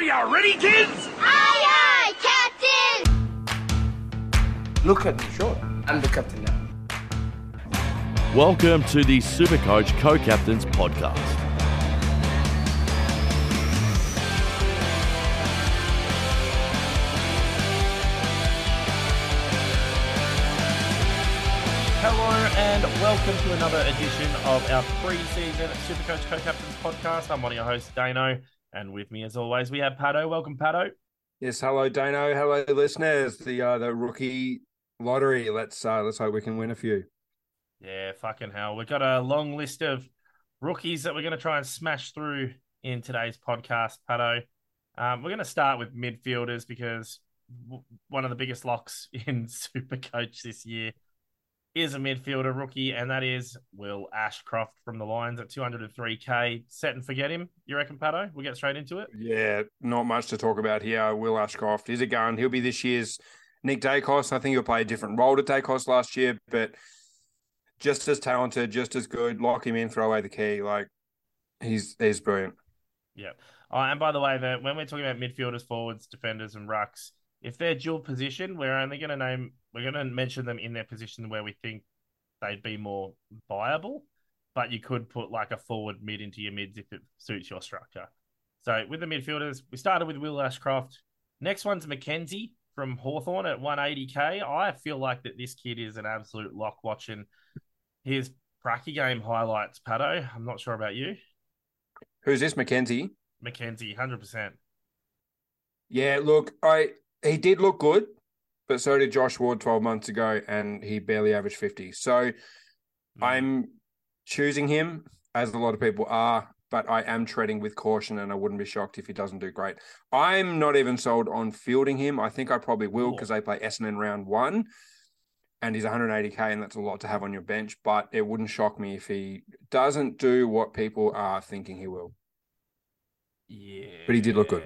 Are you ready, kids? Aye, aye, Captain! Look at me, sure. I'm the captain now. Welcome to the Supercoach Co-Captains podcast. Hello and welcome to another edition of our pre-season Supercoach Co-Captains podcast. I'm one of your hosts, Dano, and with me as always we have Patto. Welcome, Patto. Yes, hello, Dano. Hello, listeners. The uh, the rookie lottery. Let's uh, let's hope we can win a few. Yeah, fucking hell. We've got a long list of rookies that we're going to try and smash through in today's podcast, Patto. Um, we're going to start with midfielders because w- one of the biggest locks in Super Coach this year is a midfielder rookie, and that is Will Ashcroft from the Lions at 203k. Set and forget him. You reckon, Patto? We'll get straight into it. Yeah, not much to talk about here. Will Ashcroft is a gun. He'll be this year's Nick Daicos. I think he'll play a different role to Daicos last year, but just as talented, just as good. Lock him in, throw away the key. Like he's he's brilliant. Yeah. Oh, and by the way, that when we're talking about midfielders, forwards, defenders, and rucks, if they're dual position, we're only going to name, we're going to mention them in their position where we think they'd be more viable. But you could put like a forward mid into your mids if it suits your structure. So with the midfielders, we started with Will Ashcroft. Next one's Mackenzie from Hawthorn at 180k. I feel like that this kid is an absolute lock watching his Pracky game highlights, Patto. I'm not sure about you. Who's this, Mackenzie? Mackenzie, 100%. Yeah, look, I he did look good, but so did Josh Ward 12 months ago, and he barely averaged 50. So Hmm. I'm choosing him, as a lot of people are, but I am treading with caution, and I wouldn't be shocked if he doesn't do great. I'm not even sold on fielding him. I think I probably will because they play Essendon round one, and he's 180k, and that's a lot to have on your bench. But it wouldn't shock me if he doesn't do what people are thinking he will. Yeah. But he did look good.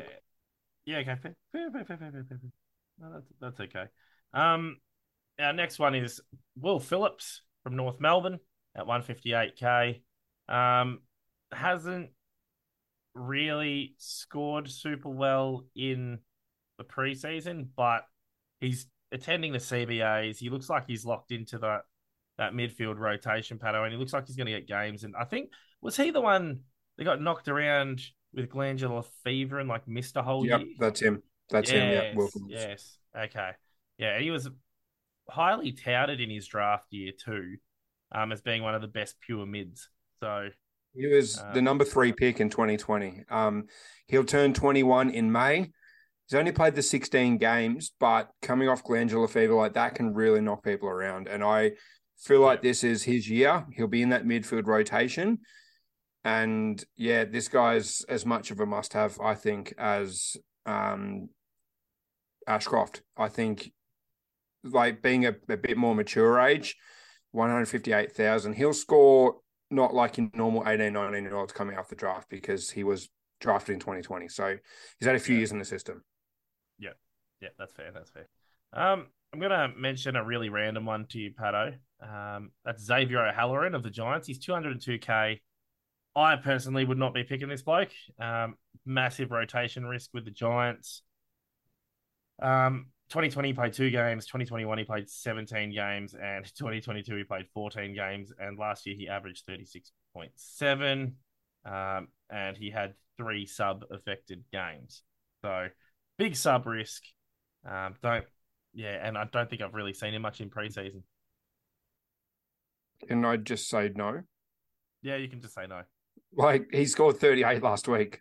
Yeah, okay. Fair, fair, fair, fair, fair, fair, fair. No, that's, that's okay. Um, our next one is Will Phillips from North Melbourne at 158k. Um, hasn't really scored super well in the preseason, but he's attending the CBAs. He looks like he's locked into that that midfield rotation, Patto, and he looks like he's going to get games. And I think was he the one that got knocked around with glandular fever and like missed a whole Yep, year? that's him. That's him. Yeah, Yes, Yes. Okay. Yeah, he was highly touted in his draft year too, um, as being one of the best pure mids. So He was Uh, the number three pick in 2020. Um, he'll turn 21 in May. He's only played the 16 games, but coming off glandular fever like that can really knock people around. And I feel like this is his year. He'll be in that midfield rotation. And yeah, this guy's as much of a must have, I think, as um, Ashcroft. I think, like being a, a bit more mature age, 158,000, he'll score not like your normal 18, 19 year olds coming off the draft because he was drafted in 2020. So he's had a few Yeah. years in the system. yeah, Yeah. that's fair. That's fair. Um, I'm gonna mention a really random one to you, Patto. Um, that's Xavier O'Halloran of the Giants. He's 202k. I personally would not be picking this bloke. Um, massive rotation risk with the Giants. Um, 2020 he played two games. 2021 he played 17 games, and 2022 he played 14 games. And last year he averaged 36.7, um, and he had three sub affected games. So big sub risk. Um, don't yeah, and I don't think I've really seen him much in preseason. And I'd just say no. Yeah, you can just say no. Like he scored 38 last week.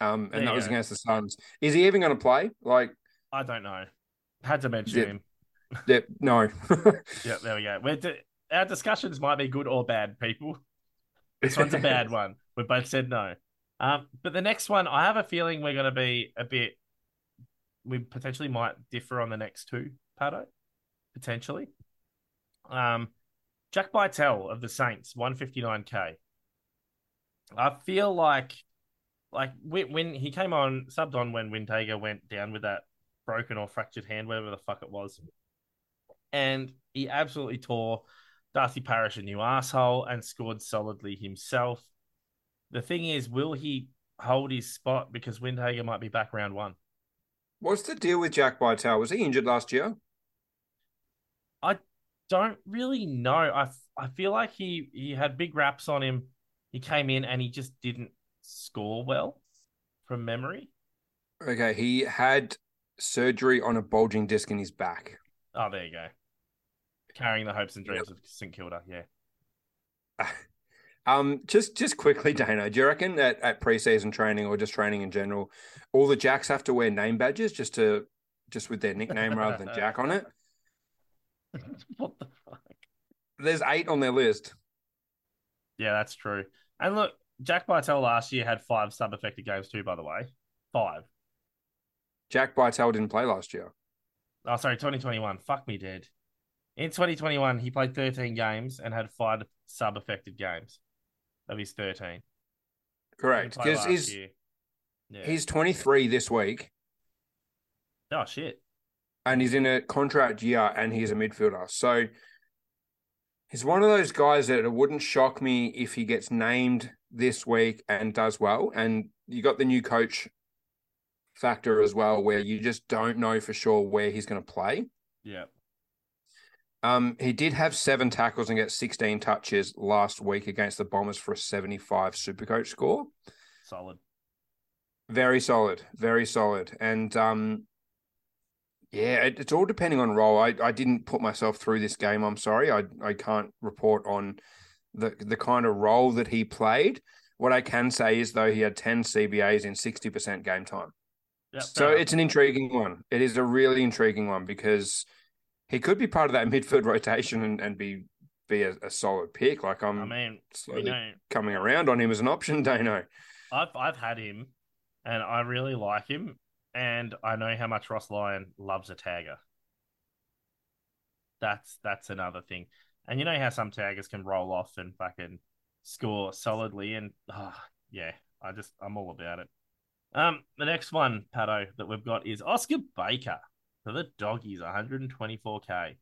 Um, There and that was go. against the Suns. Is he even going to play? Like, I don't know. Had to mention Yeah. him. yeah, no. Yeah, there we go. We're di- our discussions might be good or bad, people. This one's a bad one. We both said no. Um, but the next one, I have a feeling we're going to be a bit. We potentially might differ on the next two, Patto. Potentially. Um, Jack Bytel of the Saints, one fifty nine k. I feel like, like when, when he came on, subbed on when Windhager went down with that broken or fractured hand, whatever the fuck it was, and he absolutely tore Darcy Parish a new asshole and scored solidly himself. The thing is, will he hold his spot because Windhager might be back round one. What's the deal with Jack Bytel? Was he injured last year? I don't really know. I, I feel like he, he had big raps on him. He came in and he just didn't score well from memory. Okay, he had surgery on a bulging disc in his back. Oh, there you go. Carrying the hopes and dreams of St Kilda. Yeah. Um, just just quickly, Dano, do you reckon at, at preseason training or just training in general, all the jacks have to wear name badges just to just with their nickname rather than Jack on it? what the fuck? There's eight on their list. Yeah, that's true. And look, Jack Bytel last year had five sub affected games too, by the way. Five. Jack Bytel didn't play last year. Oh, sorry, 2021. Fuck me dead. In 2021, he played 13 games and had five sub affected games of his 13. Correct. Because he's. Yeah. he's 23 this week Oh, shit. and he's in a contract year and he's a midfielder. So he's one of those guys that it wouldn't shock me if he gets named this week and does well. And you got the new coach factor as well, where you just don't know for sure where he's going to play. Yeah. Um, he did have seven tackles and get 16 touches last week against the Bombers for a 75 Supercoach score. Solid. Very solid, very solid. And um yeah, it, it's all depending on role. I, I didn't put myself through this game. I'm sorry. I, I can't report on the the kind of role that he played. What I can say is though he had 10 CBAs in 60% game time. Yep, So it's an intriguing one. It is a really intriguing one because he could be part of that midfield rotation and, and be be a, a solid pick. Like I'm I mean, slowly know coming around on him as an option, Dano. I've I've had him, and I really like him, and I know how much Ross Lyon loves a tagger. That's that's another thing, and you know how some taggers can roll off and fucking score solidly, and ah, yeah, I just I'm all about it. Um, the next one, Patto, that we've got is Oscar Baker for the doggies, 124k.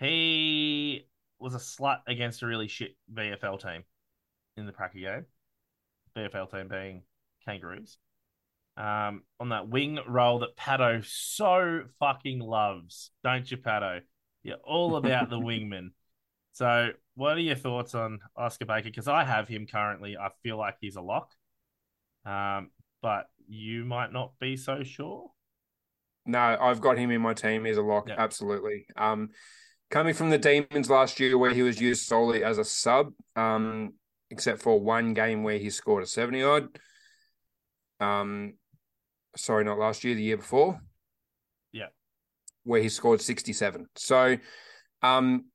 He was a slut against a really shit VFL team in the Pracker game. VFL team being Kangaroos. Um, on that wing role that Patto so fucking loves, don't you, Patto? You're all about the wingman. So, what are your thoughts on Oscar Baker? Because I have him currently. I feel like he's a lock. Um, but you might not be so sure. No, I've got him in my team. He's a lock, Yeah. absolutely. Um, coming from the Demons last year, where he was used solely as a sub, um, except for one game where he scored a seventy odd. Um, sorry, not last year, the year before. Yeah. where he scored sixty seven. So, um,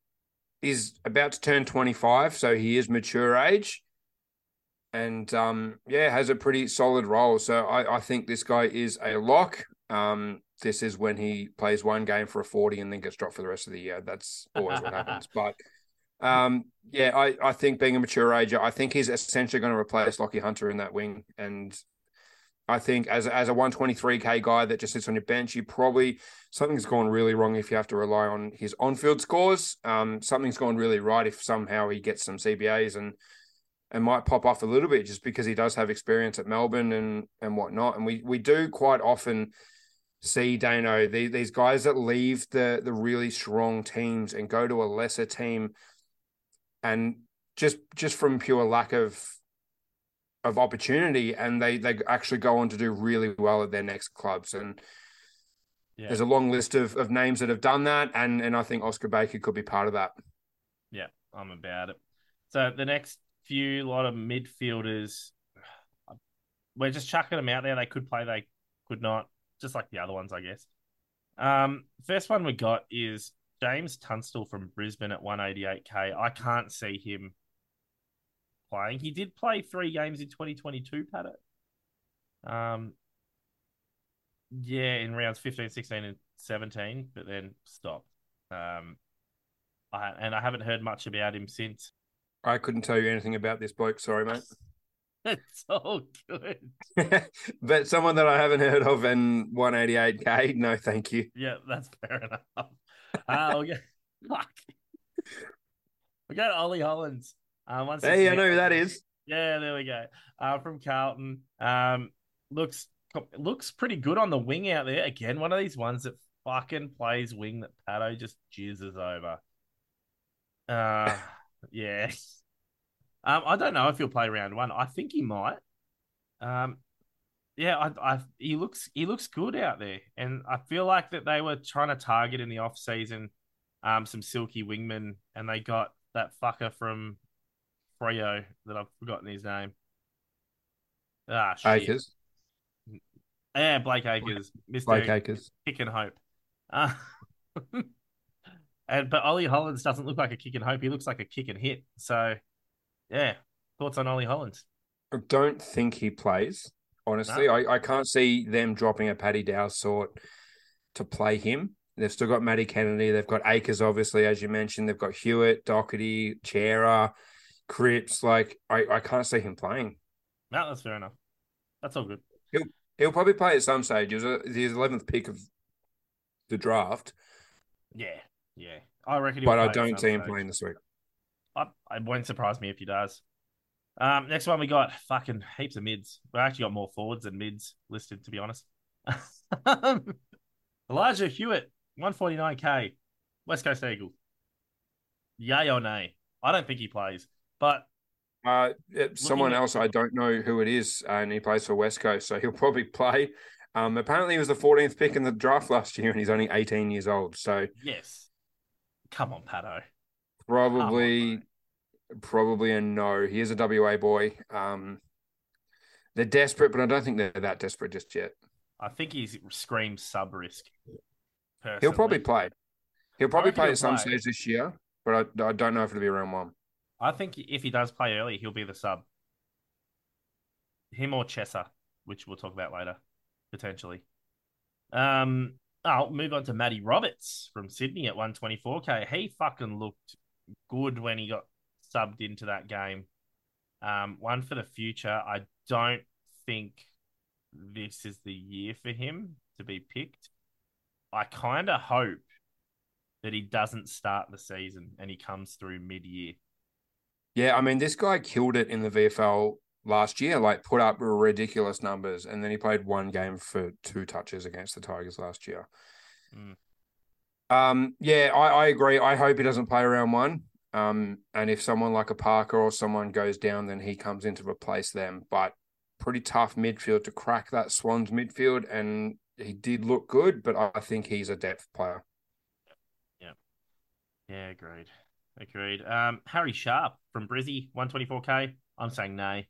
he's about to turn twenty five, so he is mature age. And um, yeah, has a pretty solid role. So I, I think this guy is a lock. Um, this is when he plays one game for a 40 and then gets dropped for the rest of the year. That's always what happens. But um, yeah, I, I think being a mature age, I think he's essentially going to replace Lachie Hunter in that wing. And I think as, a- as a 123K guy that just sits on your bench, you probably something's gone really wrong if you have to rely on his on field scores. Um, something's gone really right if somehow he gets some CBAs and and might pop off a little bit just because he does have experience at Melbourne and and whatnot. And we we do quite often see Dano the, these guys that leave the the really strong teams and go to a lesser team, and just just from pure lack of of opportunity, and they they actually go on to do really well at their next clubs. And Yeah. there's a long list of of names that have done that, and and I think Oscar Baker could be part of that. Yeah, I'm about it. So the next few lot of midfielders, we're just chucking them out there. They could play, they could not, just like the other ones, I guess. Um, first one we got is James Tunstill from Brisbane at 188k. I can't see him playing. He did play three games in 2022, Patto. Um, yeah, in rounds 15, 16, and 17, but then stopped. Um, I, and I haven't heard much about him since. I couldn't tell you anything about this bloke. Sorry, mate. That's all good. but someone that I haven't heard of and 188k, no, thank you. Yeah, that's fair enough. Uh, we'll get, fuck. We got Ollie Hollands. Uh, Hey, I know who that is. Yeah, there we go. Uh, from Carlton. Um, looks looks pretty good on the wing out there. Again, one of these ones that fucking plays wing that Patto just jizzes over. Uh, yeah. Um, I don't know if he'll play round one. I think he might. Um, yeah, I, I, he looks he looks good out there, and I feel like that they were trying to target in the off season, um, some silky wingmen, and they got that fucker from Freo that I've forgotten his name. Ah, shit. Acres. Yeah, Blake Acres, Mister Blake Acres. Kick and Hope. Uh, and but Ollie Hollands doesn't look like a kick and hope. He looks like a kick and hit. So, yeah, thoughts on Ollie Hollands? I don't think he plays. Honestly, I, I can't see them dropping a Paddy Dow sort to play him. They've still got Matty Kennedy. They've got Acres, obviously, as you mentioned. They've got Hewett, Docherty, Cerra, Cripps. Like, I, I can't see him playing. No, that's fair enough. That's all good. He'll probably play at some stage. Uh, he was a, his 11th pick of the draft, Yeah, yeah. I reckon. but I don't see him playing this week. I, it won't surprise me if he does. Um, next one we got fucking heaps of mids. We actually got more forwards than mids listed, to be honest. Elijah Hewett, 149k, West Coast Eagles. Yay or nay? I don't think he plays, but Uh, someone at- else, I don't know who it is, and he plays for West Coast, so he'll probably play. Um, apparently, he was the 14th pick in the draft last year, and he's only 18 years old. So yes. Come on, Patto. probably, mate. probably a no. He is a WA boy. Um, they're desperate, but I don't think they're that desperate just yet. I think he screams sub risk. He'll probably play. He'll probably play he'll at some play. stage this year, but I, I don't know if it'll be around one. I think if he does play early, he'll be the sub. Him or Chesser, which we'll talk about later, potentially. Um, I'll move on to Matty Roberts from Sydney at 124k. He fucking looked good when he got subbed into that game. Um, one for the future. I don't think this is the year for him to be picked. I kind of hope that he doesn't start the season and he comes through mid year. Yeah, I mean, this guy killed it in the VFL last year, like put up ridiculous numbers, and then he played one game for two touches against the Tigers last year. Mm. Um, yeah, I, I agree. I hope he doesn't play around one. Um, and if someone like a Parker or someone goes down, then he comes in to replace them. But pretty tough midfield to crack that Swans midfield, and he did look good, but I think he's a depth player. Yeah, yeah, agreed. Agreed. Um, Harry Sharp from Brizzy, 124k. I'm saying nay.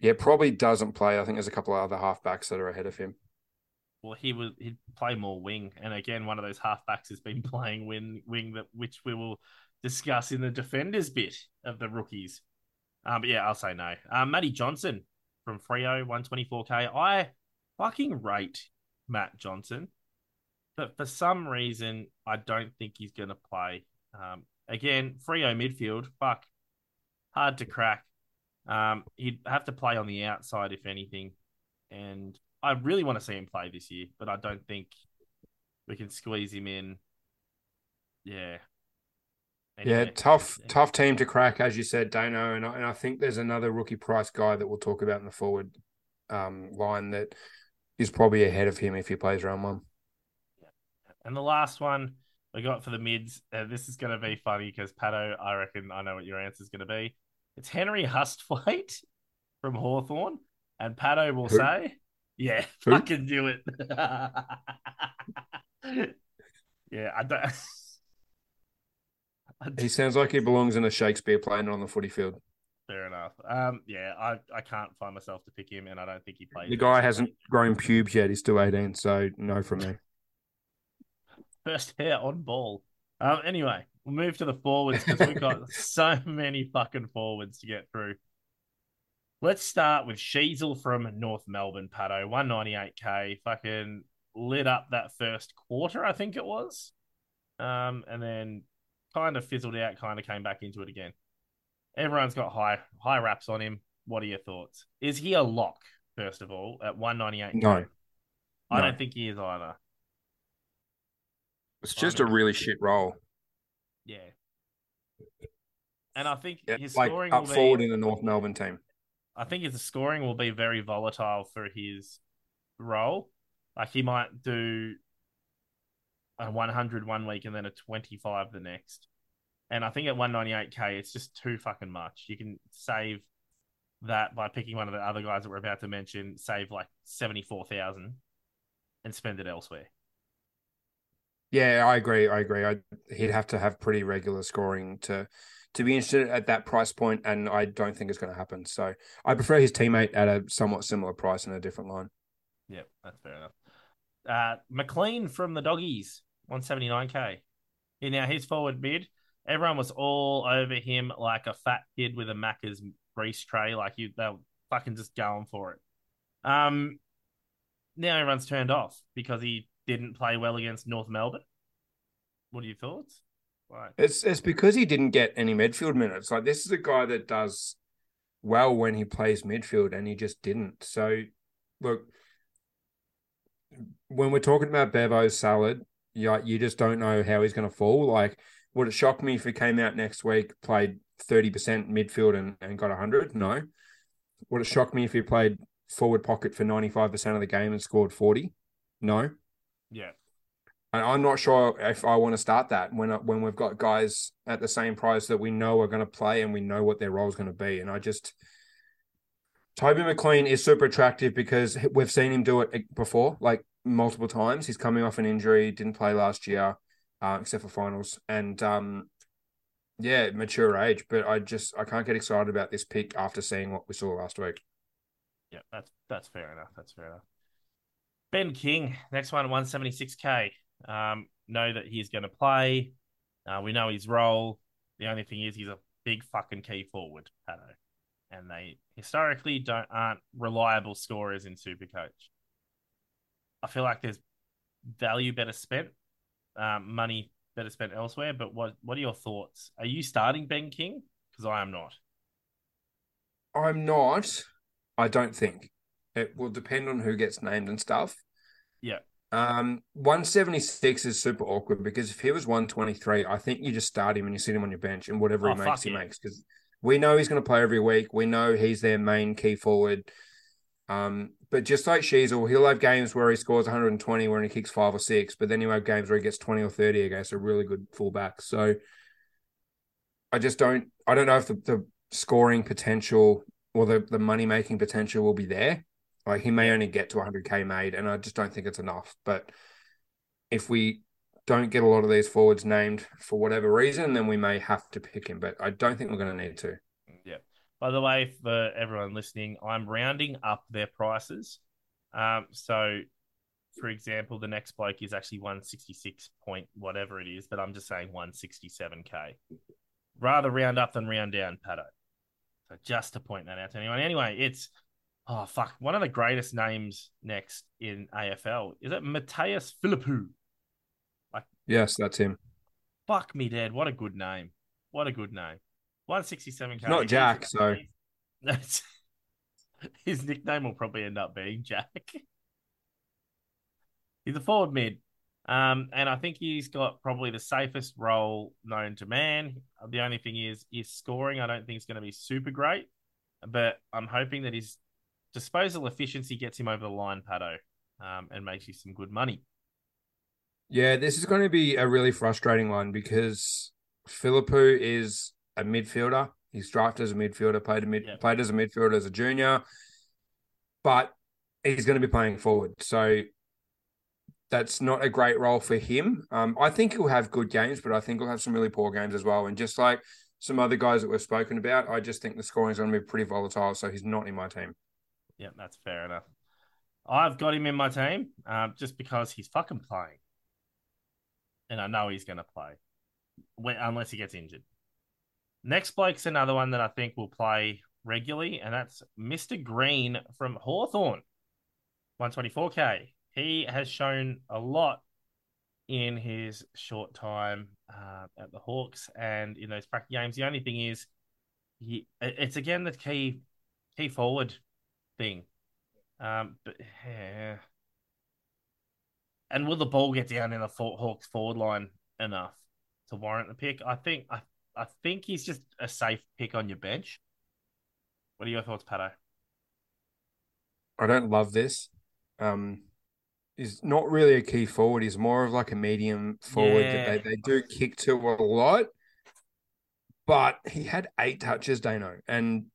Yeah, probably doesn't play. I think there's a couple of other halfbacks that are ahead of him. Well, he would he'd play more wing, and again, one of those halfbacks has been playing wing wing that which we will discuss in the defenders bit of the rookies. Um, but yeah, I'll say no. Um, Matty Johnson from Freo, 124k. I fucking rate Matt Johnson, but for some reason, I don't think he's going to play. Um, again, Freo midfield, fuck, hard to crack. Um, he'd have to play on the outside if anything, and I really want to see him play this year, but I don't think we can squeeze him in. Yeah. Yeah, tough, tough team to crack, as you said, Dano, and I, and I think there's another rookie price guy that we'll talk about in the forward um, line that is probably ahead of him if he plays round one. And the last one we got for the mids, uh, this is going to be funny because Patto, I reckon I know what your answer is going to be. It's Henry Hustwaite from Hawthorn, and Patto will Who? say, "Yeah, Who? fucking do it." yeah, I don't. I He sounds like he belongs in a Shakespeare play, not on the footy field. Fair enough. Um, yeah, I, I can't find myself to pick him, and I don't think he plays. The guy hasn't grown pubes yet. He's still 18, so no from me. first hair on ball. Um, anyway, we'll move to the forwards because we've got so many fucking forwards to get through. Let's start with Sheezel from North Melbourne, Patto, 198k, fucking lit up that first quarter, I think it was. Um, and then kind of fizzled out, kind of came back into it again. Everyone's got high high raps on him. What are your thoughts? Is he a lock, first of all, at 198? No. I No. don't think he is either. It's just a really shit role. Yeah. and I think Yeah, his like scoring up will forward be. in the North Melbourne team. I think his scoring will be very volatile for his role. Like he might do a 100 one week and then a 25 the next. And I think at 198k, it's just too fucking much. You can save that by picking one of the other guys that we're about to mention, save like 74,000 and spend it elsewhere. Yeah, I agree. I agree. I, he'd have to have pretty regular scoring to to be interested at that price point, and I don't think it's going to happen. So I prefer his teammate at a somewhat similar price in a different line. Yeah, that's fair enough. Uh, McLean from the Doggies, 179k. Yeah, now his forward mid, everyone was all over him like a fat kid with a Macca's grease tray. Like you, they were fucking just going for it. Um, now everyone's turned off because he didn't play well against North Melbourne. What are your thoughts? Right. It's it's because he didn't get any midfield minutes. Like this is a guy that does well when he plays midfield, and he just didn't. So look, when we're talking about Bevo's salad, you you just don't know how he's going to fall. Like, would it shock me if he came out next week, played thirty percent midfield, and, and got hundred? No. Would it shock me if he played forward pocket for ninety five percent of the game and scored forty? No. Yeah. And I'm not sure if I want to start that when when we've got guys at the same price that we know are going to play and we know what their role is going to be. And I just Toby McLean is super attractive because we've seen him do it before, like multiple times. He's coming off an injury, didn't play last year, uh, except for finals, and um, yeah, mature age. But I just I can't get excited about this pick after seeing what we saw last week. Yeah, that's that's fair enough. That's fair enough. Ben King, next one, 176k. Um, know that he's going to play. Uh, we know his role. The only thing is he's a big fucking key forward, Patto. And they historically don't aren't reliable scorers in Supercoach. I feel like there's value better spent, um, money better spent elsewhere. But what what are your thoughts? Are you starting Ben King? Because I am not. I'm not. I don't think it will depend on who gets named and stuff. Yeah. Um, 176 is super awkward because if he was 123, I think you just start him and you sit him on your bench and whatever Oh, he makes, he yeah. makes because we know he's going to play every week. We know he's their main key forward. Um, but just like Sheezel, he'll have games where he scores 120 when he kicks five or six, but then he'll have games where he gets 20 or 30 against a really good fullback. So I just don't, I don't know if the, the scoring potential or the, the money making potential will be there. Like he may only get to 100k made, and I just don't think it's enough. But if we don't get a lot of these forwards named for whatever reason, then we may have to pick him. But I don't think we're going to need to. Yeah. By the way, for everyone listening, I'm rounding up their prices. Um, so, for example, the next bloke is actually 166 point whatever it is, but I'm just saying 167k. Rather round up than round down, Patto. So just to point that out to anyone. Anyway, it's oh fuck, one of the greatest names next in AFL is it Mattaes Phillipou. Like, Yes, that's him. Fuck me, Dad. What a good name. What a good name. 167k. It's not Jack, so- That's his nickname will probably end up being Jack. He's a forward mid. Um, and I think he's got probably the safest role known to man. The only thing is his scoring, I don't think is going to be super great, but I'm hoping that his disposal efficiency gets him over the line, Patto, um, and makes you some good money. Yeah, this is going to be a really frustrating one because Phillipou is a midfielder. He's drafted as a midfielder, played a mid, Yeah. played as a midfielder as a junior, but he's going to be playing forward. So that's not a great role for him. Um, I think he'll have good games, but I think he'll have some really poor games as well. And just like some other guys that we've spoken about, I just think the scoring is going to be pretty volatile. So he's not in my team. Yeah, that's fair enough. I've got him in my team um, just because he's fucking playing. And I know he's going to play when, unless he gets injured. Next bloke's another one that I think will play regularly, and that's Mr. Green from Hawthorn, 124k. He has shown a lot in his short time uh, at the Hawks and in those practice games. The only thing is, he it's again the key key forward thing. Um, but yeah. And will the ball get down in the Hawks forward line enough to warrant the pick? I think I I think he's just a safe pick on your bench. What are your thoughts, Patto? I don't love this. Um, he's not really a key forward. He's more of like a medium forward Yeah. that they, they do kick to a lot. But he had eight touches, Dano, and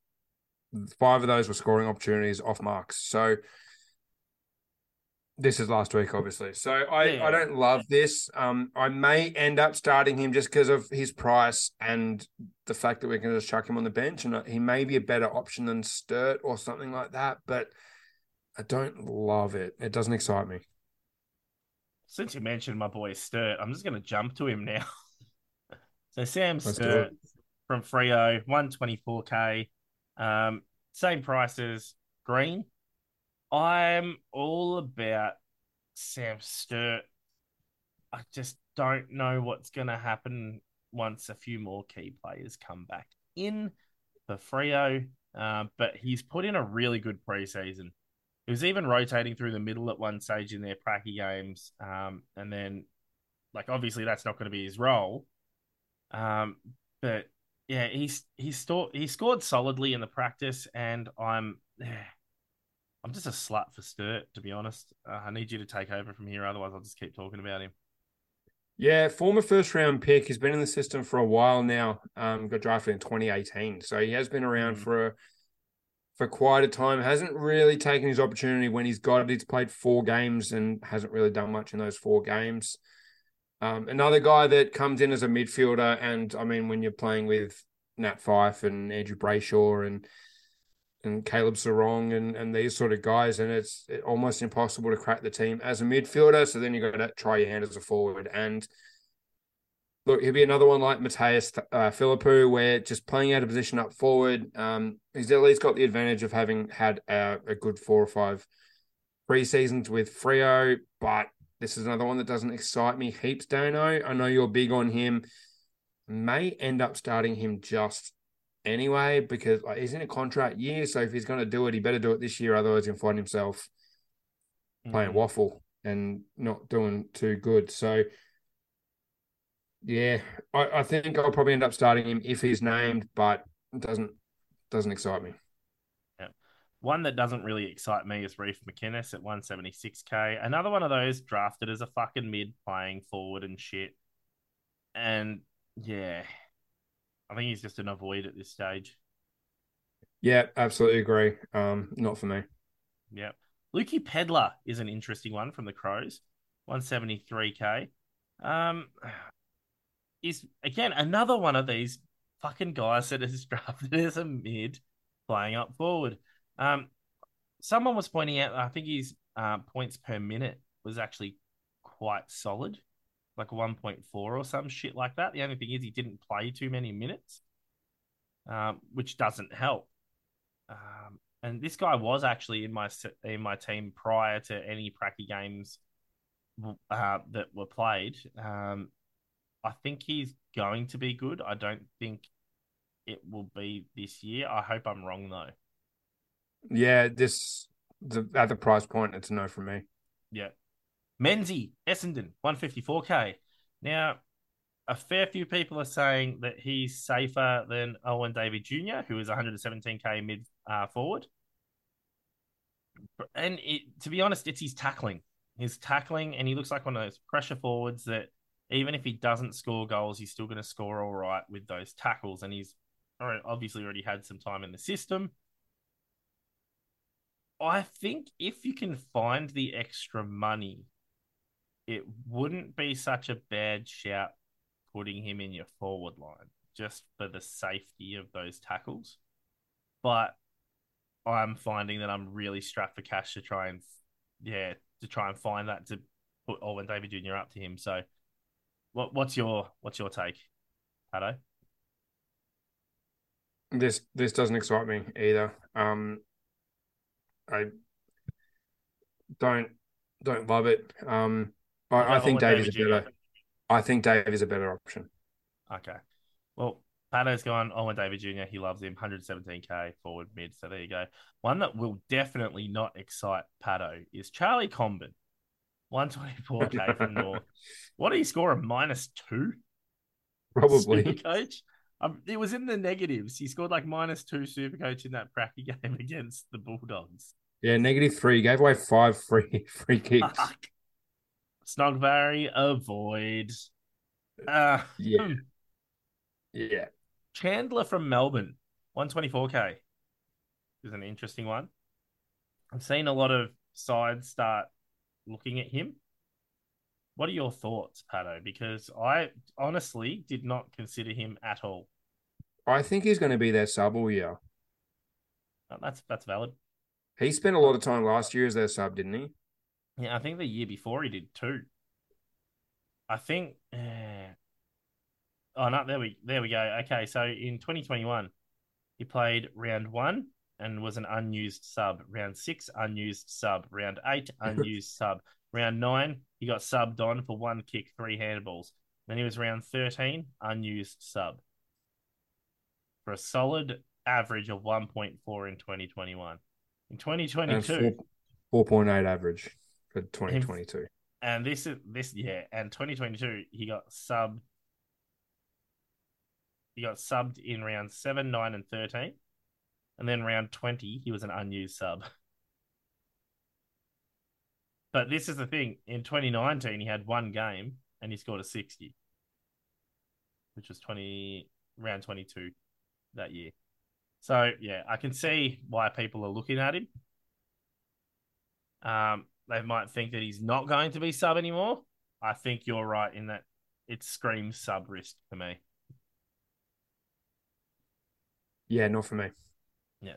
five of those were scoring opportunities off marks. So this is last week, obviously. So I, Yeah. I don't love this. Um, I may end up starting him just because of his price and the fact that we can just chuck him on the bench, and he may be a better option than Sturt or something like that. But I don't love it. It doesn't excite me. Since you mentioned my boy Sturt, I'm just going to jump to him now. so Sam Let's Sturt from Freo, 124k, um, same price as Green. I'm all about Sam Sturt. I just don't know what's going to happen once a few more key players come back in for Freo. Uh, but he's put in a really good preseason. He was even rotating through the middle at one stage in their pracky games. Um, and then, like, obviously, that's not going to be his role. Um, but yeah, he's he's sto- he scored solidly in the practice, and I'm I'm just a slut for Sturt, to be honest. Uh, I need you to take over from here, otherwise, I'll just keep talking about him. Yeah, former first round pick. He's been in the system for a while now. Um, got drafted in 2018, so he has been around Mm. for a, for quite a time. Hasn't really taken his opportunity when he's got it. He's played four games and hasn't really done much in those four games. Um, another guy that comes in as a midfielder, and I mean, when you're playing with Nat Fyfe and Andrew Brayshaw and and Caleb Serong and and these sort of guys, and it's almost impossible to crack the team as a midfielder. So then you've got to try your hand as a forward. And look, he'll be another one like Mattaes uh, Phillipou, where just playing out of position up forward. Um, he's at least got the advantage of having had a, a good four or five pre seasons with Freo, but this is another one that doesn't excite me heaps, Dano. I know you're big on him. May end up starting him just anyway because like, he's in a contract year. So if he's going to do it, he better do it this year. Otherwise, he'll find himself playing Mhm. waffle and not doing too good. So yeah, I, I think I'll probably end up starting him if he's named, but it doesn't doesn't excite me. One that doesn't really excite me is Reef McInnes at 176k. Another one of those drafted as a fucking mid playing forward and shit. And yeah, I think he's just an avoid at this stage. Yeah, absolutely agree. Um, not for me. Yep. Lukey Pedlar is an interesting one from the Crows, 173k. Um, is again another one of these fucking guys that is drafted as a mid playing up forward. Um, someone was pointing out, I think his uh, points per minute was actually quite solid, like 1.4 or some shit like that. The only thing is he didn't play too many minutes, um, which doesn't help. Um, and this guy was actually in my in my team prior to any pracky games uh, that were played. Um, I think he's going to be good. I don't think it will be this year. I hope I'm wrong though. Yeah, this the, at the price point, it's no from me. Yeah. Menzie, Essendon, 154k. Now, a fair few people are saying that he's safer than Owen David Jr., who is 117k mid uh, forward. And it, to be honest, it's his tackling. His tackling, and he looks like one of those pressure forwards that even if he doesn't score goals, he's still going to score all right with those tackles. And he's obviously already had some time in the system. I think if you can find the extra money, it wouldn't be such a bad shout putting him in your forward line just for the safety of those tackles. But I'm finding that I'm really strapped for cash to try and, yeah, to try and find that to put Owen David Jr. up to him. So, what what's your what's your take, Patto? This this doesn't excite me either. Um, I don't don't love it. Um, I, I think Dave is a better. I think Dave is a better option. Okay. Well, Patto's gone. Owen David Jr. He loves him. 117k forward mid. So there you go. One that will definitely not excite Patto is Charlie Comben. 124k from North. What did you score? A minus two? Probably. Coach. Um, it was in the negatives. He scored like minus two super coach in that pracky game against the Bulldogs. Yeah, negative three. He gave away five free free kicks. Fuck. Snogberry, avoid. Uh, Yeah. Yeah. Chandler from Melbourne, 124k is an interesting one. I've seen a lot of sides start looking at him. What are your thoughts, Patto? Because I honestly did not consider him at all. I think he's going to be their sub all year. Uh, That's that's valid. He spent a lot of time last year as their sub, didn't he? Yeah, I think the year before he did too. I think. eh, oh no, there we there we go. Okay, so in 2021, he played round one and was an unused sub. Round six, unused sub. Round eight, unused sub. Round nine, he got subbed on for one kick, three handballs. Then he was round 13, unused sub. For a solid average of 1.4 in 2021. In And 2022, four point eight average for twenty twenty two. and this is this yeah, and 2022 he got subbed. He got subbed in round seven, nine, and 13, and then round 20 he was an unused sub. But this is the thing: in 2019 he had one game and he scored a 60, which was 20 round 22 that year. So yeah, I can see why people are looking at him. Um, they might think that he's not going to be sub anymore. I think you're right in that it screams sub risk for me. Yeah, not for me. Yeah.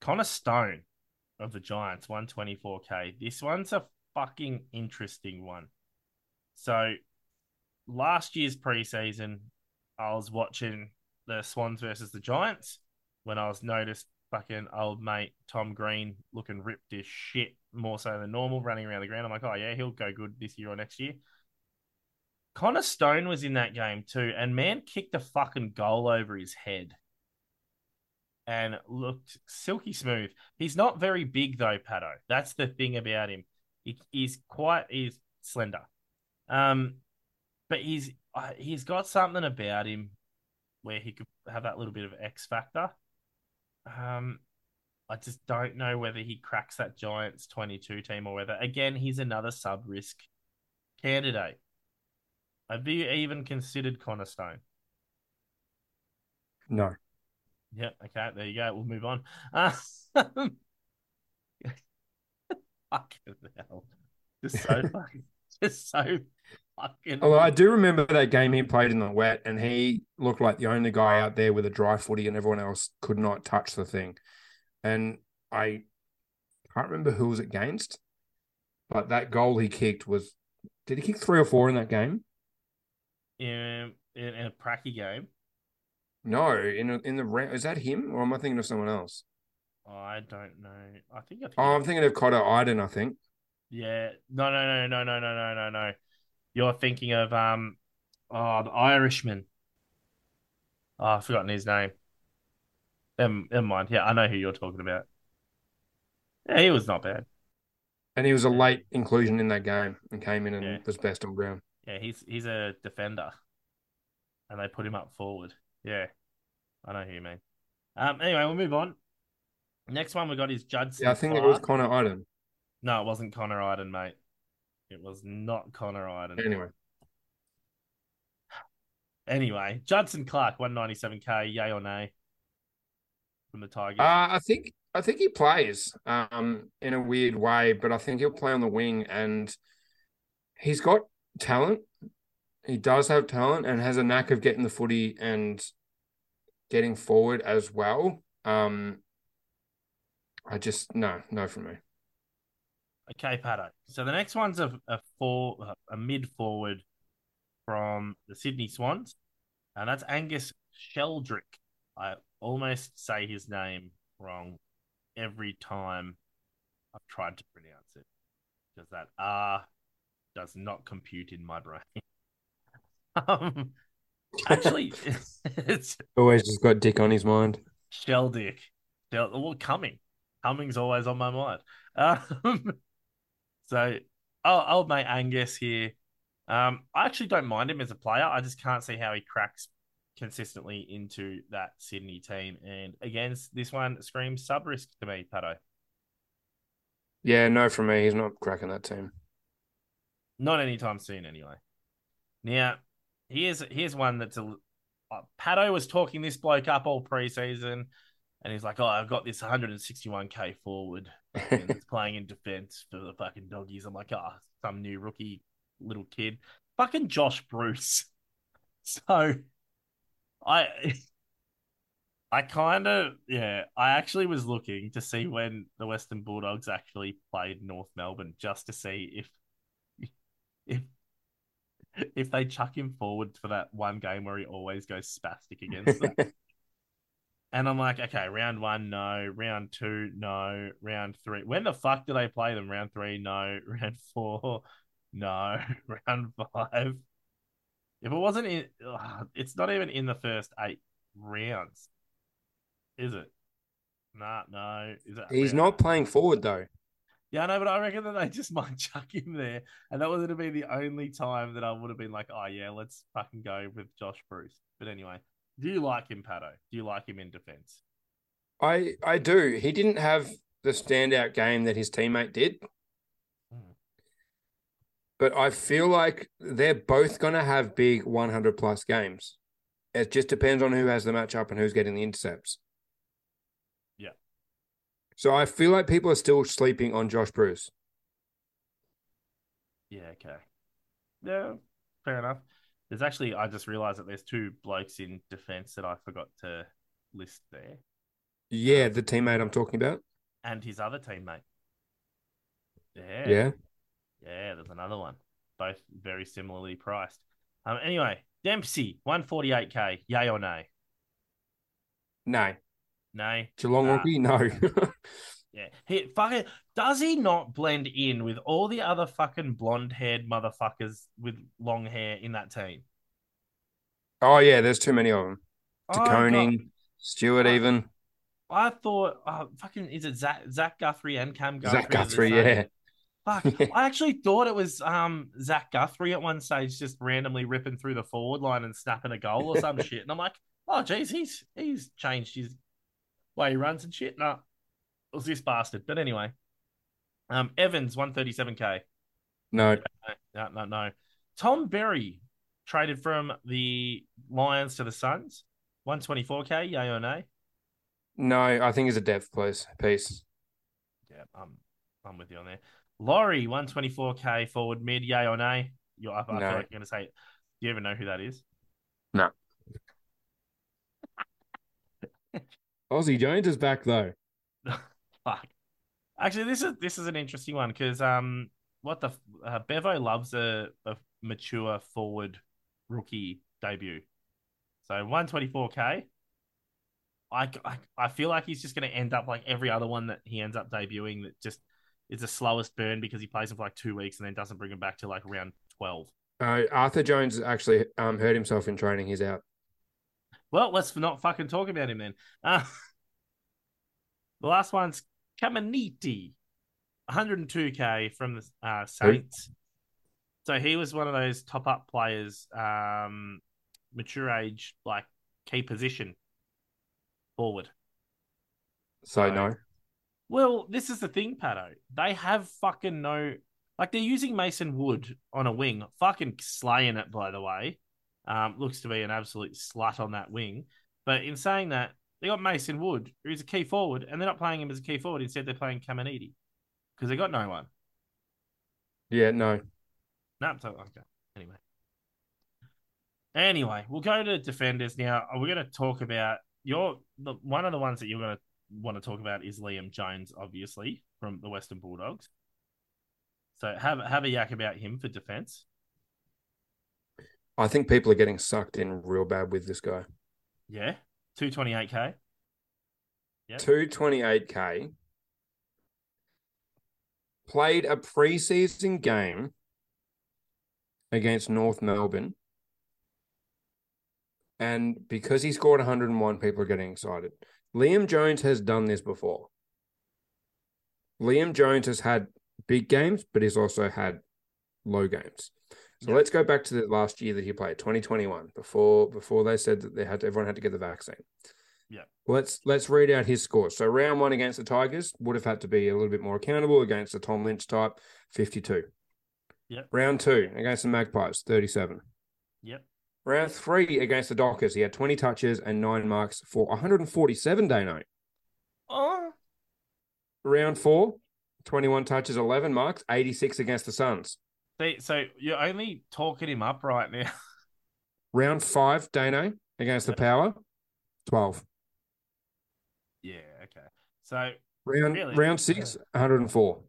Connor Stone of the Giants, 124k. This one's a fucking interesting one. So last year's preseason, I was watching the Swans versus the Giants when I was noticed fucking old mate Tom Green looking ripped as shit, more so than normal, running around the ground. I'm like, oh yeah, he'll go good this year or next year. Connor Stone was in that game too, and man kicked a fucking goal over his head and looked silky smooth. He's not very big though, Patto. That's the thing about him. He, he's quite he's slender, um, but he's uh, he's got something about him where he could have that little bit of X factor. Um, I just don't know whether he cracks that Giants twenty two team or whether again he's another sub risk candidate. Have you even considered Connor Stone? No. Yep. Okay. There you go. We'll move on. Uh, fucking hell. Just so fucking, just so fucking. Although I do remember that game he played in the wet and he looked like the only guy out there with a dry footy and everyone else could not touch the thing. And I can't remember who was against, but that goal he kicked was did he kick three or four in that game? in, in, in a pracky game. No, in in the round. Is that him or am I thinking of someone else? I don't know. I think I think. Oh, I'm thinking of Connor Idun, I think. yeah. No. No. No. No. No. No. No. No. No. You're thinking of um. Oh, the Irishman. Oh, I've forgotten his name. Never, never mind. Yeah, I know who you're talking about. Yeah, he was not bad. And he was a late inclusion in that game and came in and Yeah. was best on ground. Yeah, he's he's a defender, and they put him up forward. Yeah, I know who you mean. Um, anyway, we'll move on. Next one we got is Judson. Yeah, I think it was Clarke. Connor Idun. No, it wasn't Connor Idun, mate. It was not Connor Idun. Anyway, Anyway, Judson Clarke, 197k, yay or nay? From the Tigers. uh, I think I think he plays um in a weird way, but I think he'll play on the wing and he's got talent. He does have talent and has a knack of getting the footy and getting forward as well. Um, I just no, no from me. Okay, Patto. So the next one's a a four a mid forward from the Sydney Swans, and that's Angus Sheldrick. I almost say his name wrong every time I've tried to pronounce it because that R does not compute in my brain. um, actually, it's Always just got Dick on his mind. Sheldick. Shell, well, coming. Coming's always on my mind. Um, so, oh, old mate Angus here. Um, I actually don't mind him as a player. I just can't see how he cracks consistently into that Sydney team. And against this one screams sub risk to me, Patto. Yeah, no, for me, he's not cracking that team. Not anytime soon, anyway. Now, here's here's one that's a uh, Patto was talking this bloke up all preseason, and he's like, "Oh, I've got this 161k forward and he's playing in defense for the fucking doggies." I'm like, "Ah, some new rookie little kid, fucking Josh Bruce." So, I, I kind of yeah, I actually was looking to see when the Western Bulldogs actually played North Melbourne just to see if if if they chuck him forward for that one game where he always goes spastic against them. and I'm like, okay, round one, no. Round two, no. Round three. When the fuck do they play them? Round three, no. Round four, no. Round five. If it wasn't in, ugh, it's not even in the first eight rounds, is it? Nah, no. Is it? He's round- not playing forward though. Yeah, I know, but I reckon that they just might chuck him there, and that would have been the only time that I would have been like, "Oh yeah, let's fucking go with Josh Bruce." But anyway, do you like him, Patto? Do you like him in defense? I I do. He didn't have the standout game that his teammate did. Hmm. But I feel like they're both going to have big 100 plus games. It just depends on who has the matchup and who's getting the intercepts. So I feel like people are still sleeping on Josh Bruce. Yeah, okay. Yeah, fair enough. There's actually, I just realized that there's two blokes in defense that I forgot to list there, Yeah, the teammate I'm talking about. and his other teammate. Yeah, Yeah. yeah. There's another one. Both very similarly priced. Um. Anyway, Dempsey, 148k. Yay or nay? No. Nay. Geelong rookie? No. Yeah. He fucking does he not blend in with all the other fucking blonde haired motherfuckers with long hair in that team? oh, yeah, there's too many of them. Got- De Koning, Stewart, I- even. I thought, uh, fucking, is it Zach, Zach Guthrie and Cam Guthrie? Zach Guthrie, yeah. Fuck, I actually thought it was um Zach Guthrie at one stage, just randomly ripping through the forward line and snapping a goal or some shit. And I'm like, oh geez, he's he's changed his way he runs and shit. No, it was this bastard. But anyway, um, Evans 137k. No. No, no, no. Tom Berry traded from the Lions to the Suns. 124k, yay or nay? No, I think it's a depth place piece. Yeah, I'm I'm with you on there. Laurie, 124k forward mid, yay or nay? You're up. I feel like you're gonna say. Do you even know who that is? Aussie Jones is back though. Fuck. Actually, this is this is an interesting one because um, what the uh, Bevo loves a, a mature forward rookie debut. So 124k. I, I I feel like he's just going to end up like every other one that he ends up debuting that just is the slowest burn because he plays him for like two weeks and then doesn't bring him back to like round 12. Uh, Arthur Jones actually um, hurt himself in training. He's out. Well, let's not fucking talk about him then. Uh, the last one's Caminiti, 102k from the uh, Saints. So he was one of those top up players, um, mature age, like key position forward. So No. no. Well, this is the thing, Patto. They have fucking no, like they're using Mason Wood on a wing, fucking slaying it. By the way, um, looks to be an absolute slut on that wing. But in saying that, they got Mason Wood, who's a key forward, and they're not playing him as a key forward. Instead, they're playing Caminiti because they got no one. Yeah, no. No, so okay. Anyway. Anyway, we'll go to defenders now. We're going to talk about your the one of the ones that you're going to want to talk about is Liam Jones, obviously from the Western Bulldogs. So have have a yak about him for defense. I think people are getting sucked in real bad with this guy. Yeah, two twenty eight k. Yep. 228k. Played a preseason game against North Melbourne. And because he scored 101, people are getting excited. Liam Jones has done this before. Liam Jones has had big games, but he's also had low games. So Yeah. let's go back to the last year that he played, 2021, before before they said that they had to, everyone had to get the vaccine. Yeah. Let's let's read out his scores. So round one against the Tigers would have had to be a little bit more accountable against the Tom Lynch type, 52. Yep. Round two against the Magpies, 37. Yep. Round three against the Dockers, he had 20 touches and nine marks for 147 Dano. Oh, Round four, 21 touches, 11 marks, 86 against the Suns. See, so you're only talking him up right now. Round five, Dano against the Power, 12. yeah. Okay. So, Round Really? round six, 104.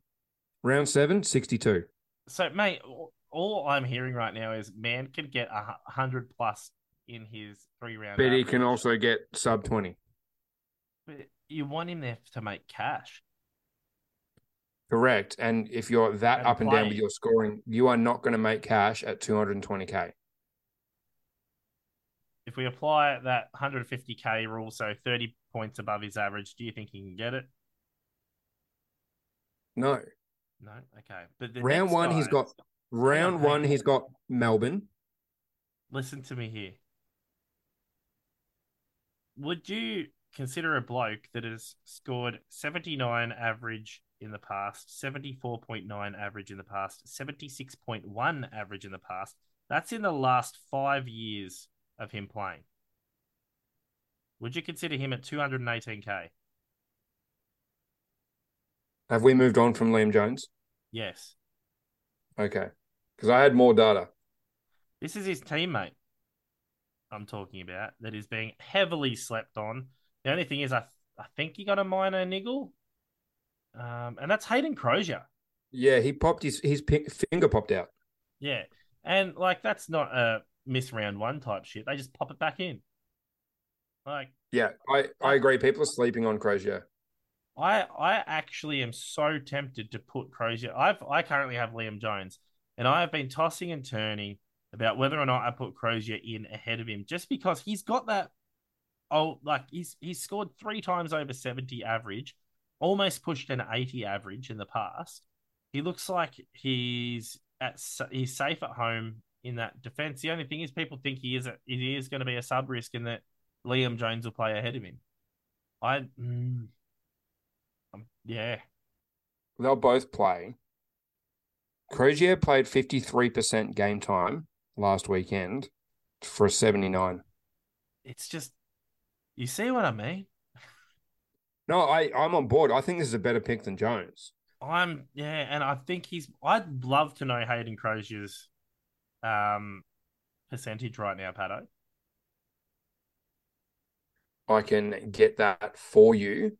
Round seven, 62. so mate, all- all I'm hearing right now is man can get a hundred plus in his three round. But he can also get sub 20. But you want him there to make cash. Correct. And if you're that And up and down with your scoring, you are not going to make cash at 220K. If we apply that 150k rule, so 30 points above his average, do you think he can get it? No. No. Okay. But the Round one, he's guys- got round hang one, he's got Melbourne. Listen to me here. Would you consider a bloke that has scored 79 average in the past, 74.9 average in the past, 76.1 average in the past? That's in the last five years of him playing. Would you consider him at 218k? Have we moved on from Liam Jones? Yes. Okay. Because I had more data. This is his teammate I'm talking about that is being heavily slept on. The only thing is, I I think he got a minor niggle, um, and that's Hayden Crozier. Yeah, he popped his his finger popped out. Yeah, and like that's not a miss round one type shit. They just pop it back in. Like Yeah, I, I agree. People are sleeping on Crozier. I I actually am so tempted to put Crozier. I've I currently have Liam Jones, and I have been tossing and turning about whether or not I put Crozier in ahead of him, just because he's got that. Oh, like he's he's scored three times over seventy average, almost pushed an eighty average in the past. He looks like he's at he's safe at home in that defense. The only thing is, people think he is a, he is going to be a sub risk, and that Liam Jones will play ahead of him. I. Mm, um, yeah. They'll both play. Crozier played 53% game time last weekend for a 79. It's just, you see what I mean? No, I, I'm on board. I think this is a better pick than Jones. I'm, yeah, and I think he's, I'd love to know Hayden Crozier's um, percentage right now, Patto. I can get that for you.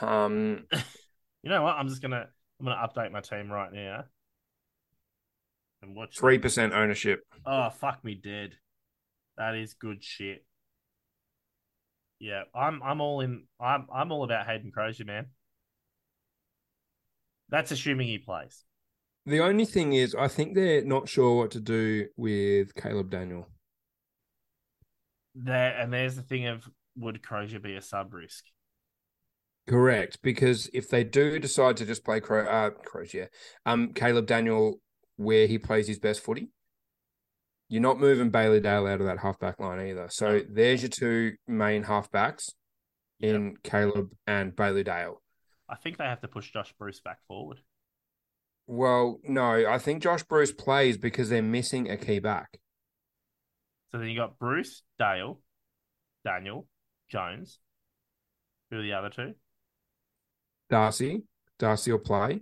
Um, You know what? I'm just gonna, I'm gonna update my team right now. And watch. 3% ownership. Oh, fuck me dead. That is good shit. Yeah, I'm, I'm all in. I'm, I'm all about Hayden Crozier, man. That's assuming he plays. The only thing is, I think they're not sure what to do with Caleb Daniel. There and there's the thing of would Crozier be a sub risk? Correct, because if they do decide to just play Cro- uh, Crozier, um, Caleb Daniel where he plays his best footy, you're not moving Bailey Dale out of that halfback line either. So there's your two main halfbacks Yep. in Caleb and Bailey Dale. I think they have to push Josh Bruce back forward. Well, no, I think Josh Bruce plays because they're missing a key back. So then you got Bruce, Dale, Daniel, Jones. Who are the other two? Darcy, Darcy will play,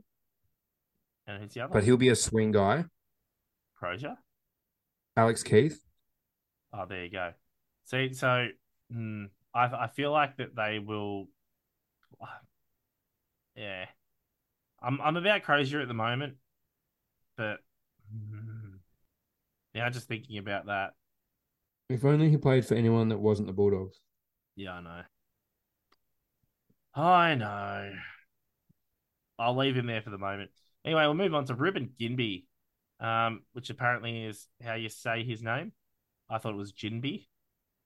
And who's the other? but he'll be a swing guy. Crozier. Alex Keith. Oh, there you go. See, so mm, I I feel like that they will. Yeah, I'm I'm about Crozier at the moment, but mm, now just thinking about that. If only he played for anyone that wasn't the Bulldogs. Yeah, I know. I know. I'll leave him there for the moment. Anyway, we'll move on to Ruben Ginby, um, which apparently is how you say his name. I thought it was Ginbey,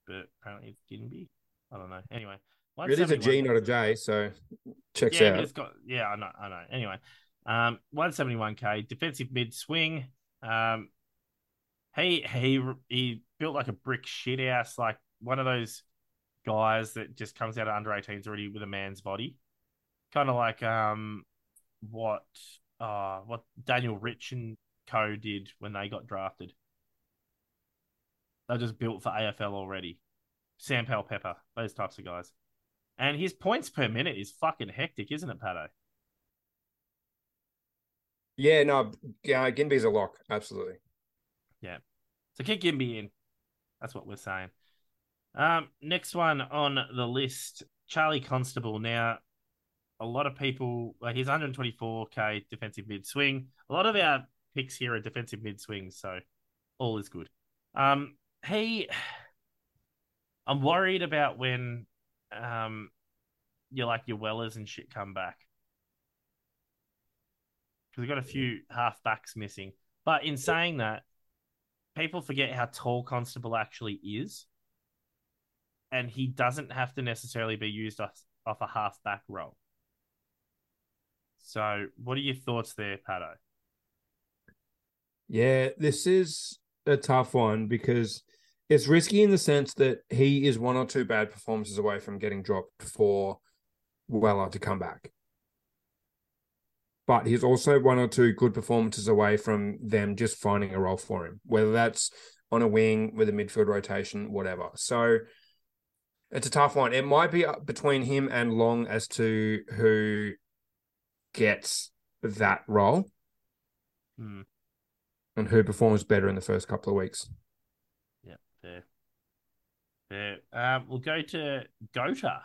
but apparently it's Ginbey. I don't know. Anyway, It is a G, not a J, so checks yeah, out. it's got yeah, I know, I know. Anyway, um, one seventy one k defensive mid swing. Um, he he he built like a brick shit house, like one of those guys that just comes out of under 18s already with a man's body, kind of like um what uh what Daniel Rich and Co did when they got drafted. They're just built for AFL already. Sam Powell Pepper, those types of guys. And his points per minute is fucking hectic, isn't it, Patto? Yeah, no, yeah, Ginbey's a lock, absolutely. Yeah. So kick Ginbey in. That's what we're saying. Um, next one on the list, Charlie Constable. Now, a lot of people like he's 124k defensive mid swing. A lot of our picks here are defensive mid swings, so all is good. Um, he, I'm worried about when, um, you like your Wellers and shit come back because we've got a few half backs missing. But in saying that, people forget how tall Constable actually is, and he doesn't have to necessarily be used off, off a half back role. So, what are your thoughts there, Patto? Yeah, this is a tough one because it's risky in the sense that he is one or two bad performances away from getting dropped for Weller to come back. But he's also one or two good performances away from them just finding a role for him, whether that's on a wing with a midfield rotation, whatever. So it's a tough one. It might be between him and Long as to who gets that role Hmm. And who performs better in the first couple of weeks. Yeah, fair. Fair. Um, we'll go to Gota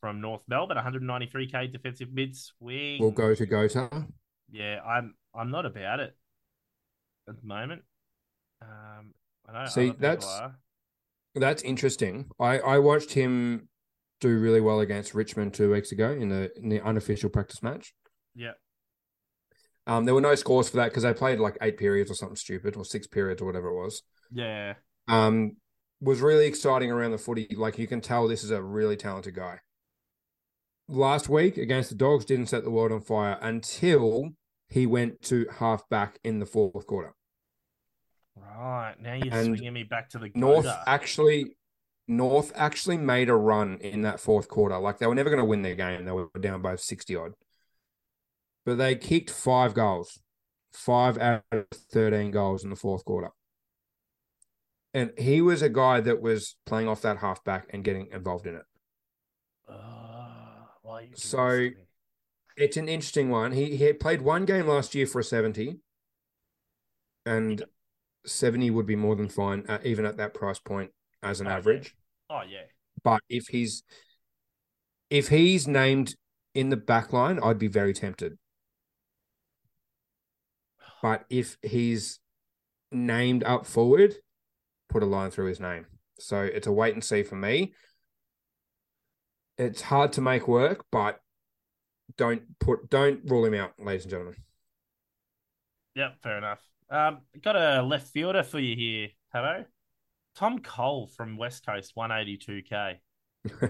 from North Melbourne, 193k defensive mid swing. We'll go to Gota. Yeah, I'm I'm not about it at the moment. Um, I know See, that's- are. That's interesting. I, I watched him do really well against Richmond two weeks ago in the in the unofficial practice match. yeah. Um, there were no scores for that because they played like eight periods or something stupid or six periods or whatever it was. Yeah, Um, was really exciting around the footy. Like you can tell, this is a really talented guy. Last week against the Dogs, didn't set the world on fire until he went to half back in the fourth quarter. right. Now you're And swinging me back to the North actually, North actually made a run in that fourth quarter. Like they were never going to win their game. They were down by sixty odd, but they kicked five goals, five out of thirteen goals in the fourth quarter. And he was a guy that was playing off that halfback and getting involved in it. You So- this to me? It's an interesting one. He he had played one game last year for a seventy, and seventy would be more than fine, uh, even at that price point as an Oh, yeah. average. oh yeah, But if he's if he's named in the back line, I'd be very tempted. But if he's named up forward, put a line through his name. So it's a wait and see for me. It's hard to make work, but don't put don't rule him out, ladies and gentlemen. Yep, fair enough. Um, got a left fielder for you here, Hello. Tom Cole from West Coast, 182k.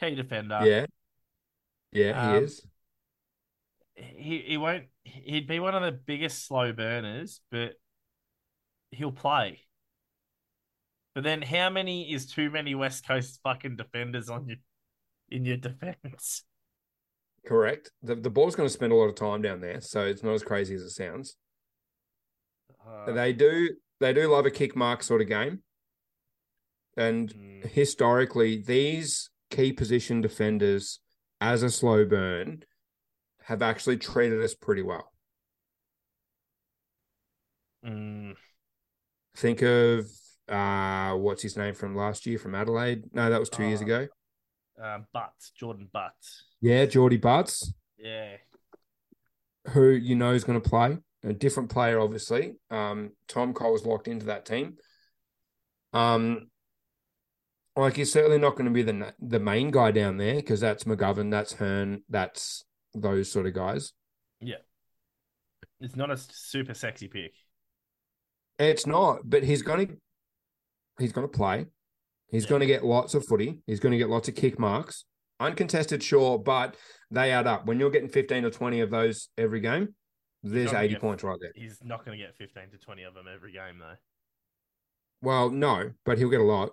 Key defender. yeah. Yeah, he Um, is. He he won't he'd be one of the biggest slow burners, but he'll play. But then how many is too many West Coast fucking defenders on you in your defense? Correct. The the ball's going to spend a lot of time down there, so it's not as crazy as it sounds. Uh, They do they do love a kick mark sort of game. And mm, historically, these key position defenders as a slow burn have actually treated us pretty well. mm, Think of uh what's his name from last year from Adelaide? No, that was two years Uh, ago. um, Butts, Jordon Butts. Yeah, Geordie Butts, Yeah. who you know is going to play. A different player, obviously. Um, Tom Cole's locked into that team. Um, like he's certainly not going to be the the main guy down there because that's McGovern, that's Hurn, that's those sort of guys. Yeah. It's not a super sexy pick. It's not, but he's going to he's going to play. He's Yeah. going to get lots of footy. He's going to get lots of kick marks. Uncontested, sure, but they add up. When you're getting 15 or 20 of those every game, There's 80 get- points right there. He's not going to get 15 to 20 of them every game, though. Well, no, but he'll get a lot.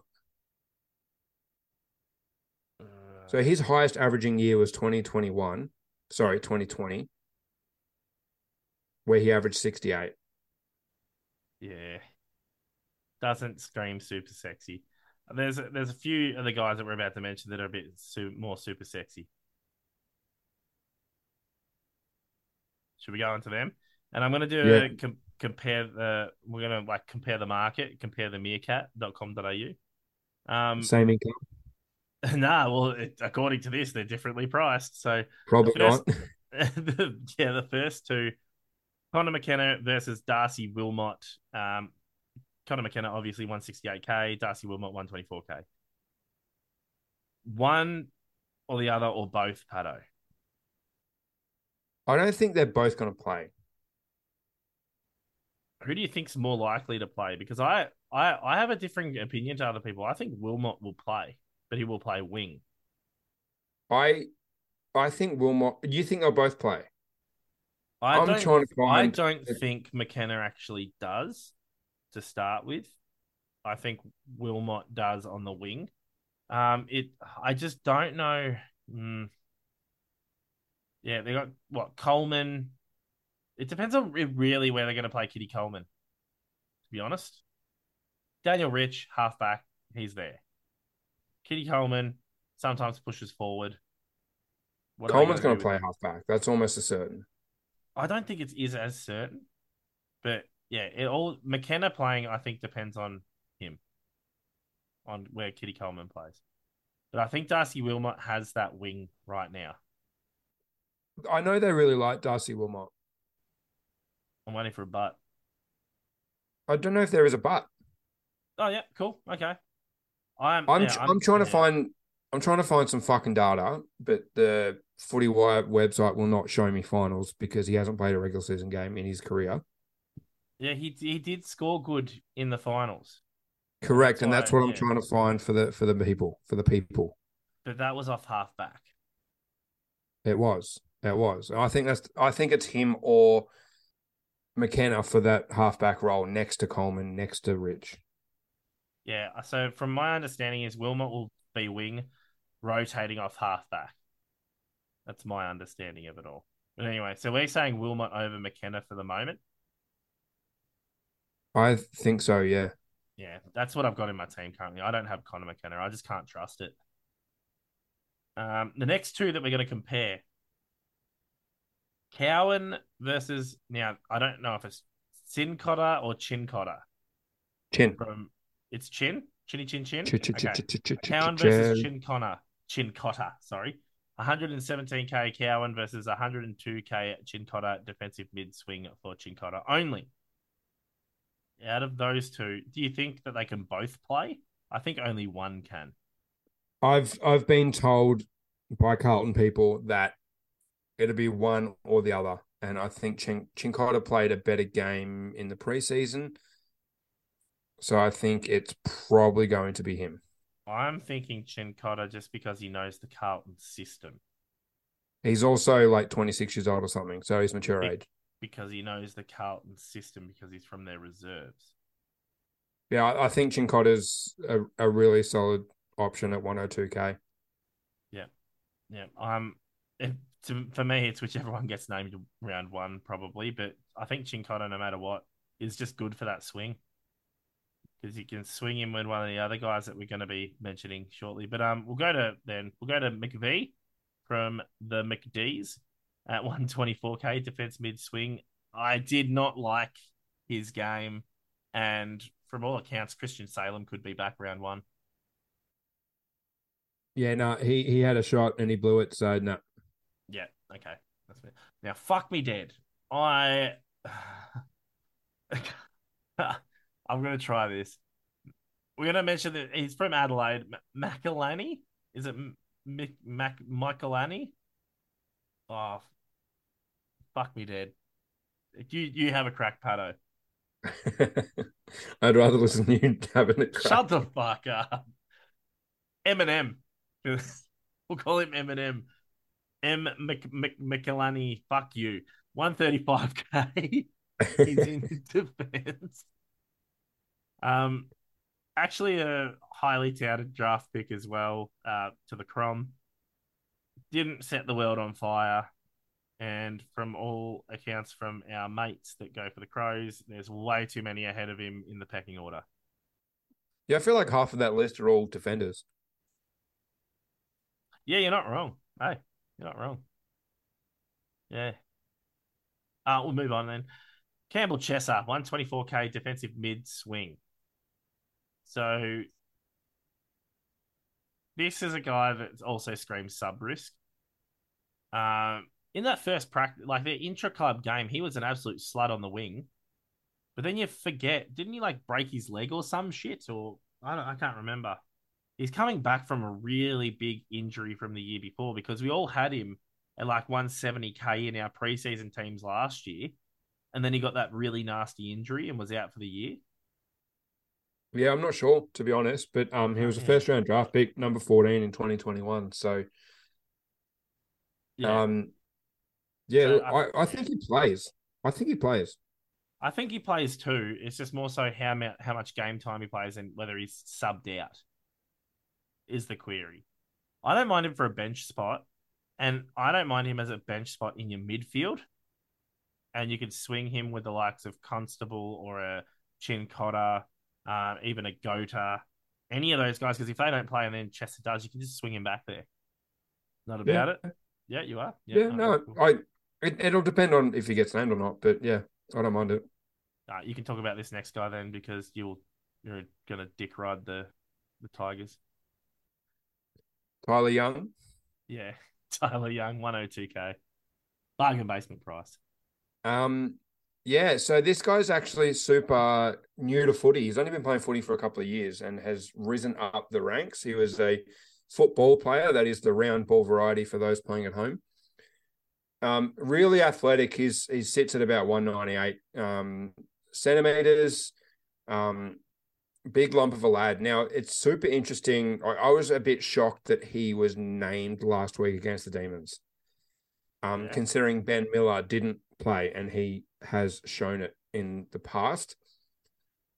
Uh, So his highest averaging year was 2021. Sorry, 2020, where he averaged 68. yeah, doesn't scream super sexy. There's a, there's a few of the guys that we're about to mention that are a bit su- more super sexy. Should we go into them? And I'm going to do Yeah. a com- compare the. We're going to like compare the market, compare the meerkat.com.au. Um, Same income? nah, well, it, according to this, they're differently priced. So Probably first- not. the, yeah, the first two, Connor McKenna versus Darcy Wilmot. Um, Connor McKenna obviously 168k, Darcy Wilmot 124k. One or the other or both, Patto. I don't think they're both going to play. Who do you think's more likely to play? Because I, I, I have a different opinion to other people. I think Wilmot will play, but he will play wing. I I think Wilmot. Do you think they'll both play? I I'm trying to I don't think McKenna actually does to start with. I think Wilmot does on the wing. Um, it. I just don't know. Mm. Yeah, they got what Coleman. It depends on really where they're going to play Kitty Coleman. To be honest, Daniel Rich, halfback, he's there. Kitty Coleman sometimes pushes forward. What Coleman's going to play halfback. That's almost a certain. I don't think it is as certain, but yeah, it all McKenna playing. I think depends on him, on where Kitty Coleman plays. But I think Darcy Wilmot has that wing right now. I know they really like Darcy Wilmot. I'm waiting for a butt. I don't know if there is a butt. Oh yeah, cool. Okay. I'm I'm yeah, I'm, trying to find I'm trying to find some fucking data, but the Footy Wire website will not show me finals because he hasn't played a regular season game in his career. Yeah, he he did score good in the finals, Correct, That's and that's what I'm yeah. trying to find for the for the people for the people. but that was off halfback. It was. It was. I think that's I think it's him or McKenna for that halfback role next to Coleman, next to Rich. Yeah. So from my understanding, is Wilmot will be wing, rotating off halfback. That's my understanding of it all. But anyway, so we're saying Wilmot over McKenna for the moment. I think so, yeah. Yeah, that's what I've got in my team currently. I don't have Connor McKenna. I just can't trust it. Um, the next two that we're going to compare Cowan versus now I don't know if it's Sin Cotter or Chin Cotter Chin. from it's Chin Chinny Chin Chin. Ch- ch- ch- Okay. ch- ch- ch- Cowan versus Chin Connor. Chin Cotter, sorry. 117k Cowan versus 102k Chin Cotter defensive mid swing for Chin Cotter only. Out of those two, do you think that they can both play? I think only one can. I've I've been told by Carlton people that it'll be one or the other, and I think Chin Chincotta played a better game in the preseason, so I think it's probably going to be him. I'm thinking Chin Cotter just because he knows the Carlton system, He's also like 26 years old or something, so he's mature Big- age. because he knows the Carlton system because he's from their reserves. Yeah, I, I think Chincotta's a, a really solid option at 102k. Yeah, yeah. Um, to, for me, it's whichever one gets named round one, probably. But I think Chincotta, no matter what, is just good for that swing because you can swing him with one of the other guys that we're going to be mentioning shortly. But um, we'll go to then we'll go to McVee from the McD's at 124k defense mid swing. I did not like his game, and from all accounts, Christian Salem could be back round one. Yeah, no, he he had a shot and he blew it, so no. Yeah, okay. That's fair. Now, fuck me dead. I. I'm going to try this. We're going to mention that he's from Adelaide. M- Macalani? Is it M- Mac Michaelani? Oh, fuck me dead. You you have a crack, Patto. I'd rather listen to you having a crack. Shut the fuck up. Eminem. we'll call him Eminem. M. Mc, Mc, Michelani, fuck you. 135k. He's in defense. Um, actually, a highly touted draft pick as well. Uh, to the Crom. Didn't set the world on fire, and from all accounts from our mates that go for the Crows, there's way too many ahead of him in the pecking order. Yeah, I feel like half of that list are all defenders. Yeah, you're not wrong. Hey, you're not wrong. Yeah. Uh, we'll move on then. Campbell Chesser, 124k defensive mid swing. So this is a guy that also screams sub risk. Um, in that first practice, like the intra club game, he was an absolute slut on the wing. But then you forget, didn't he like break his leg or some shit? Or I don't, I can't remember. He's coming back from a really big injury from the year before because we all had him at like 170k in our preseason teams last year, and then he got that really nasty injury and was out for the year. Yeah, I'm not sure to be honest, but um, he was a first round draft pick, number 14 in 2021. So Yeah, um, yeah, So I, I- I think he plays. I think he plays. I think he plays too. It's just more so how ma- how much game time he plays and whether he's subbed out is the query. I don't mind him for a bench spot, and I don't mind him as a bench spot in your midfield. And you could swing him with the likes of Constable or a Chin Cotter, uh, even a Gota, any of those guys. Because if they don't play and then Chesser does, you can just swing him back there. Not about it. Yeah, you are. Yeah, okay, no, cool. I it, it'll depend on if he gets named or not, but yeah, I don't mind it. Uh, you can talk about this next guy then because you'll you're gonna dick ride the the Tigers. Tyler Young. Yeah, Tyler Young, one hundred two k, bargain basement price. Um, yeah, so this guy's actually super new to footy. He's only been playing footy for a couple of years and has risen up the ranks. He was a football player, that is the round ball variety for those playing at home. Um, really athletic. He's he sits at about 198 um centimeters. Um, big lump of a lad. Now it's super interesting. I, I was a bit shocked that he was named last week against the Demons. Um, Yeah. considering Ben Miller didn't play and he has shown it in the past.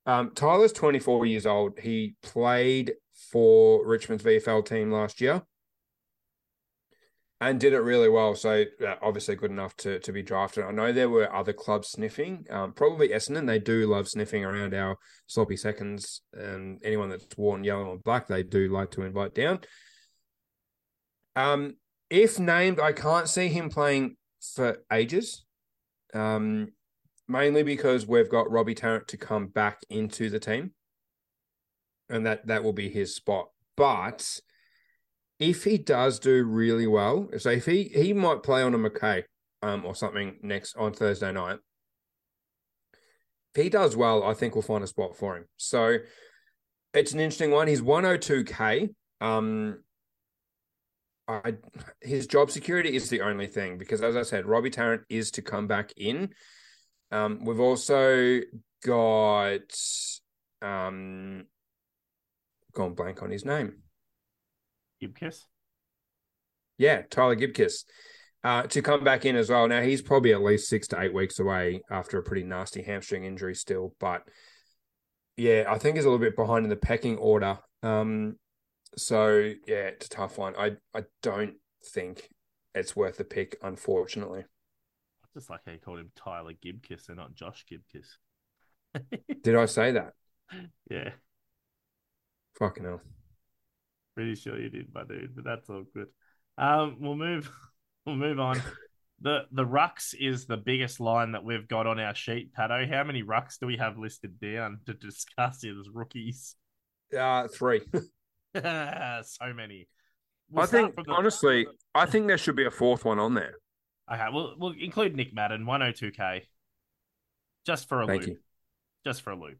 Um, Tyler's 24 years old. He played for Richmond's VFL team last year and did it really well. So uh, obviously good enough to to be drafted. I know there were other clubs sniffing, um, probably Essendon. They do love sniffing around our sloppy seconds, and anyone that's worn yellow and black, they do like to invite down. Um, if named, I can't see him playing for ages. Um, mainly because we've got Robbie Tarrant to come back into the team, and that that will be his spot. But if he does do really well, so if he he might play on a McKay um or something next on Thursday night. If he does well, I think we'll find a spot for him. So it's an interesting one. He's 102k. Um I his job security is the only thing because as I said, Robbie Tarrant is to come back in. Um, we've also got um gone blank on his name. Gibcus. Yeah, Tyler Gibcus. Uh, to come back in as well. Now he's probably at least six to eight weeks away after a pretty nasty hamstring injury still, but yeah, I think he's a little bit behind in the pecking order. Um, so yeah, it's a tough one. I I don't think it's worth the pick, unfortunately. I just like how you called him Tyler Gibcus and not Josh Gibcus. Did I say that? Yeah, Fucking hell. pretty sure you did, my dude. But that's all good. Um, we'll move. We'll move on. the The rucks is the biggest line that we've got on our sheet, Patto. How many rucks do we have listed down to discuss as rookies? Uh, three. so many. We'll I think the- honestly, I think there should be a fourth one on there. Okay, we'll we'll include Nick Madden, 102k. Just for a Thank loop. you. Just for a loop.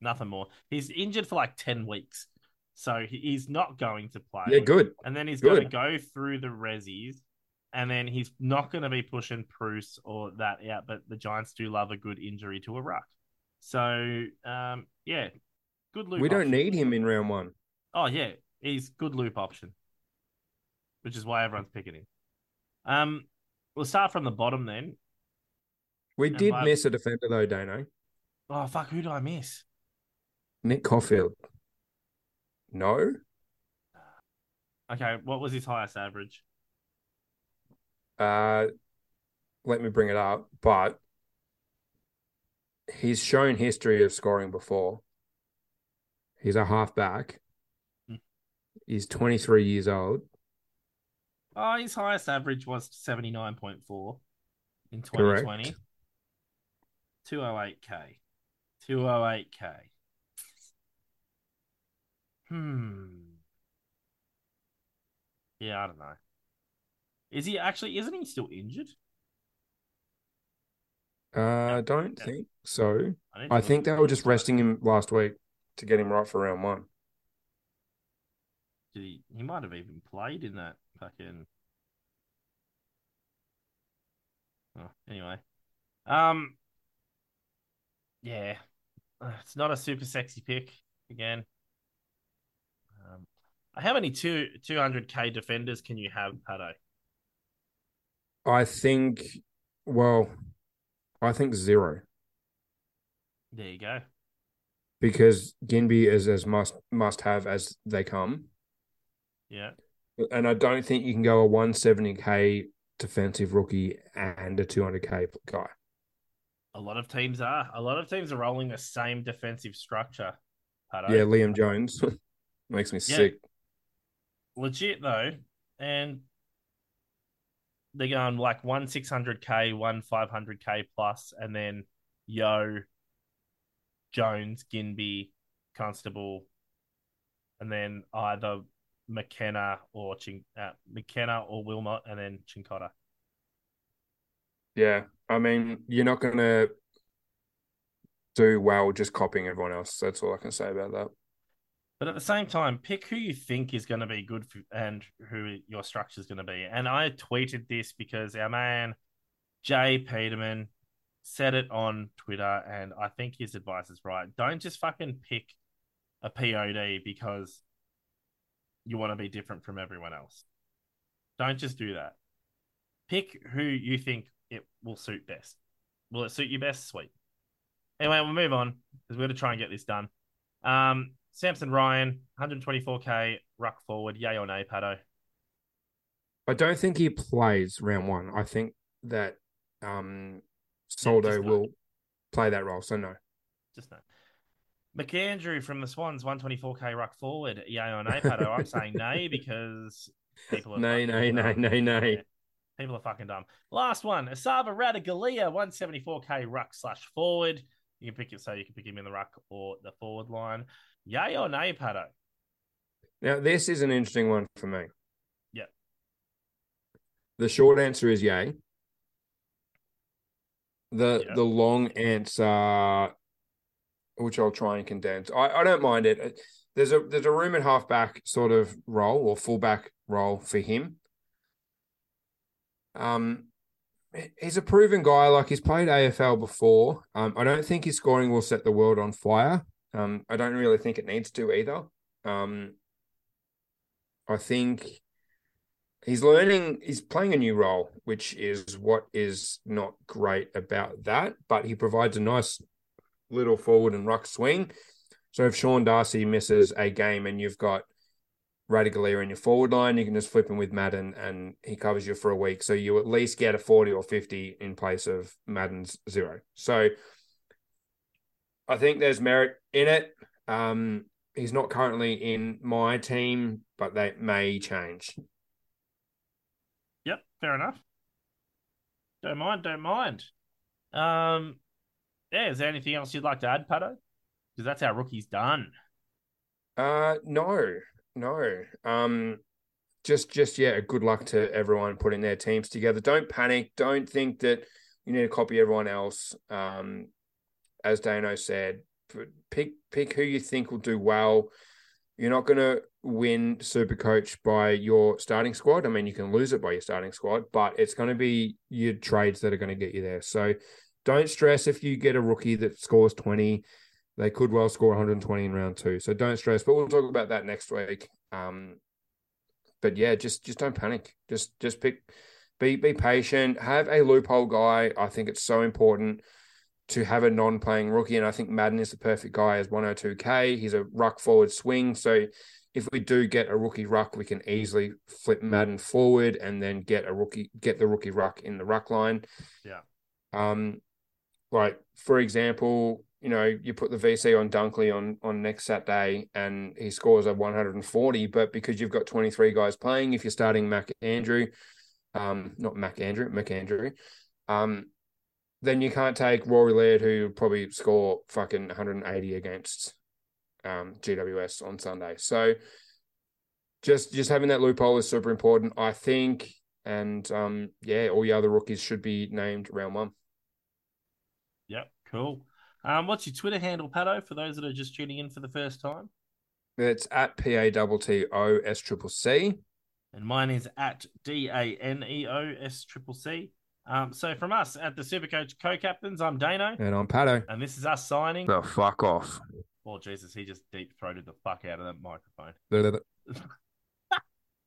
Nothing more. He's injured for like 10 weeks. So he's not going to play. Yeah, good. And then he's got to go through the resis. And then he's not going to be pushing Bruce or that out. But the Giants do love a good injury to a ruck. So, um, yeah, good loop. We don't option. need him in round one. Oh yeah, he's good loop option, which is why everyone's picking him. Um, We'll start from the bottom then. We And did my- miss a defender though, Dano. Oh fuck, who did I miss? Nick Coffield. No, Okay, what was his highest average? uh, let me bring it up. But he's shown history of scoring before. He's a halfback. Hmm. He's 23 years old. Oh, his highest average was seventy nine point four in 2020. Correct. 208k. two oh eight k. Hmm. Yeah, I don't know. Is he actually? Isn't he still injured? Uh, I don't think so. to I think they were just resting him last week to get him right for round one. Did he? He might have even played in that fucking. Oh, anyway, um, yeah, Uh, it's not a super sexy pick again. Um, how many two two hundred k defenders can you have, Patto? I think, well, I think zero There you go. Because Ginbey is as must must have as they come, Yeah, and I don't think you can go a 170k defensive rookie and a 200k guy. a lot of teams are. A lot of teams are rolling the same defensive structure. Patto. Yeah, Liam Jones makes me Yeah. sick. legit though, and they're going like one six hundred k, one five hundred k plus, and then Yo, Jones, Ginbey, Constable, and then either McKenna or Chin- uh, McKenna or Wilmot, and then Chincotta. Yeah, I mean, you're not gonna do well just copying everyone else. That's all I can say about that. But at the same time, pick who you think is going to be good for, and who your structure is going to be. And I tweeted this because our man Jay Peterman said it on Twitter, and I think his advice is right. Don't just fucking pick a POD because you want to be different from everyone else. Don't just do that. Pick who you think it will suit best. Will it suit you best? Sweet. Anyway, we'll move on because we're going to try and get this done. Um, Samson Ryan, 124k, ruck forward, yay or nay, Patto? I don't think he plays round one. I think that um Soldo will play that role. So no. Just no. McAndrew from the Swans, 124k ruck forward, yay or nay, Patto? I'm saying nay because people are Nay, nay, nay, dumb. nay, nay. Yeah, People are fucking dumb. Last one, Esava Ratugolea, 174k ruck slash forward. You can pick it so you can pick him in the ruck or the forward line. Yay or nay, Patto? Now this is an interesting one for me. Yep. The short answer is yay. The Yeah. the long answer, which I'll try and condense. I, I don't mind it. There's a there's a room at halfback sort of role or fullback role for him. Um, he's a proven guy. Like he's played AFL before. Um, I don't think his scoring will set the world on fire. Um, I don't really think it needs to either. Um, I think he's learning. He's playing a new role, which is what is not great about that. But he provides a nice little forward and ruck swing. So if Sean Darcy misses a game and you've got Ratugolea in your forward line, you can just flip him with Madden and he covers you for a week. So you at least get a 40 or 50 in place of Madden's zero. So I think there's merit in it. Um, he's not currently in my team, but that may change. Yep, fair enough. Don't mind, don't mind. Um, yeah, is there anything else you'd like to add, Patto? Because that's our rookie's done. Uh, no, no. Um, just, just yeah. Good luck to everyone putting their teams together. Don't panic. Don't think that you need to copy everyone else. Um, as Dano said, pick pick who you think will do well. You're not going to win Super Coach by your starting squad. I mean, you can lose it by your starting squad, but it's going to be your trades that are going to get you there. So don't stress if you get a rookie that scores 20. They could well score 120 in round two. So don't stress, but we'll talk about that next week. Um, but yeah, just just don't panic. Just just pick be be patient. Have a loophole guy. I think it's so important to have a non-playing rookie, and I think Madden is the perfect guy as 102k. He's a ruck forward swing, so if we do get a rookie ruck, we can easily flip Madden forward and then get a rookie, get the rookie ruck in the ruck line. Yeah. Um, like for example, you know, you put the VC on Dunkley on on next Saturday and he scores a 140, but because you've got 23 guys playing, if you're starting Mac Andrew, um, not Mac Andrew, Mac Andrew, um, then you can't take Rory Laird, who probably score fucking 180 against um, GWS on Sunday. So just just having that loophole is super important, I think. And um, yeah, all your other rookies should be named round one. Yep, cool. Um, what's your Twitter handle, Patto, for those that are just tuning in for the first time? It's at P A T T O S triple C. And mine is at D A N E O S triple C. Um, so from us at the Supercoach co-captains, I'm Dano, And I'm Patto. and this is us signing. The fuck off. Oh Jesus, he just deep throated the fuck out of that microphone.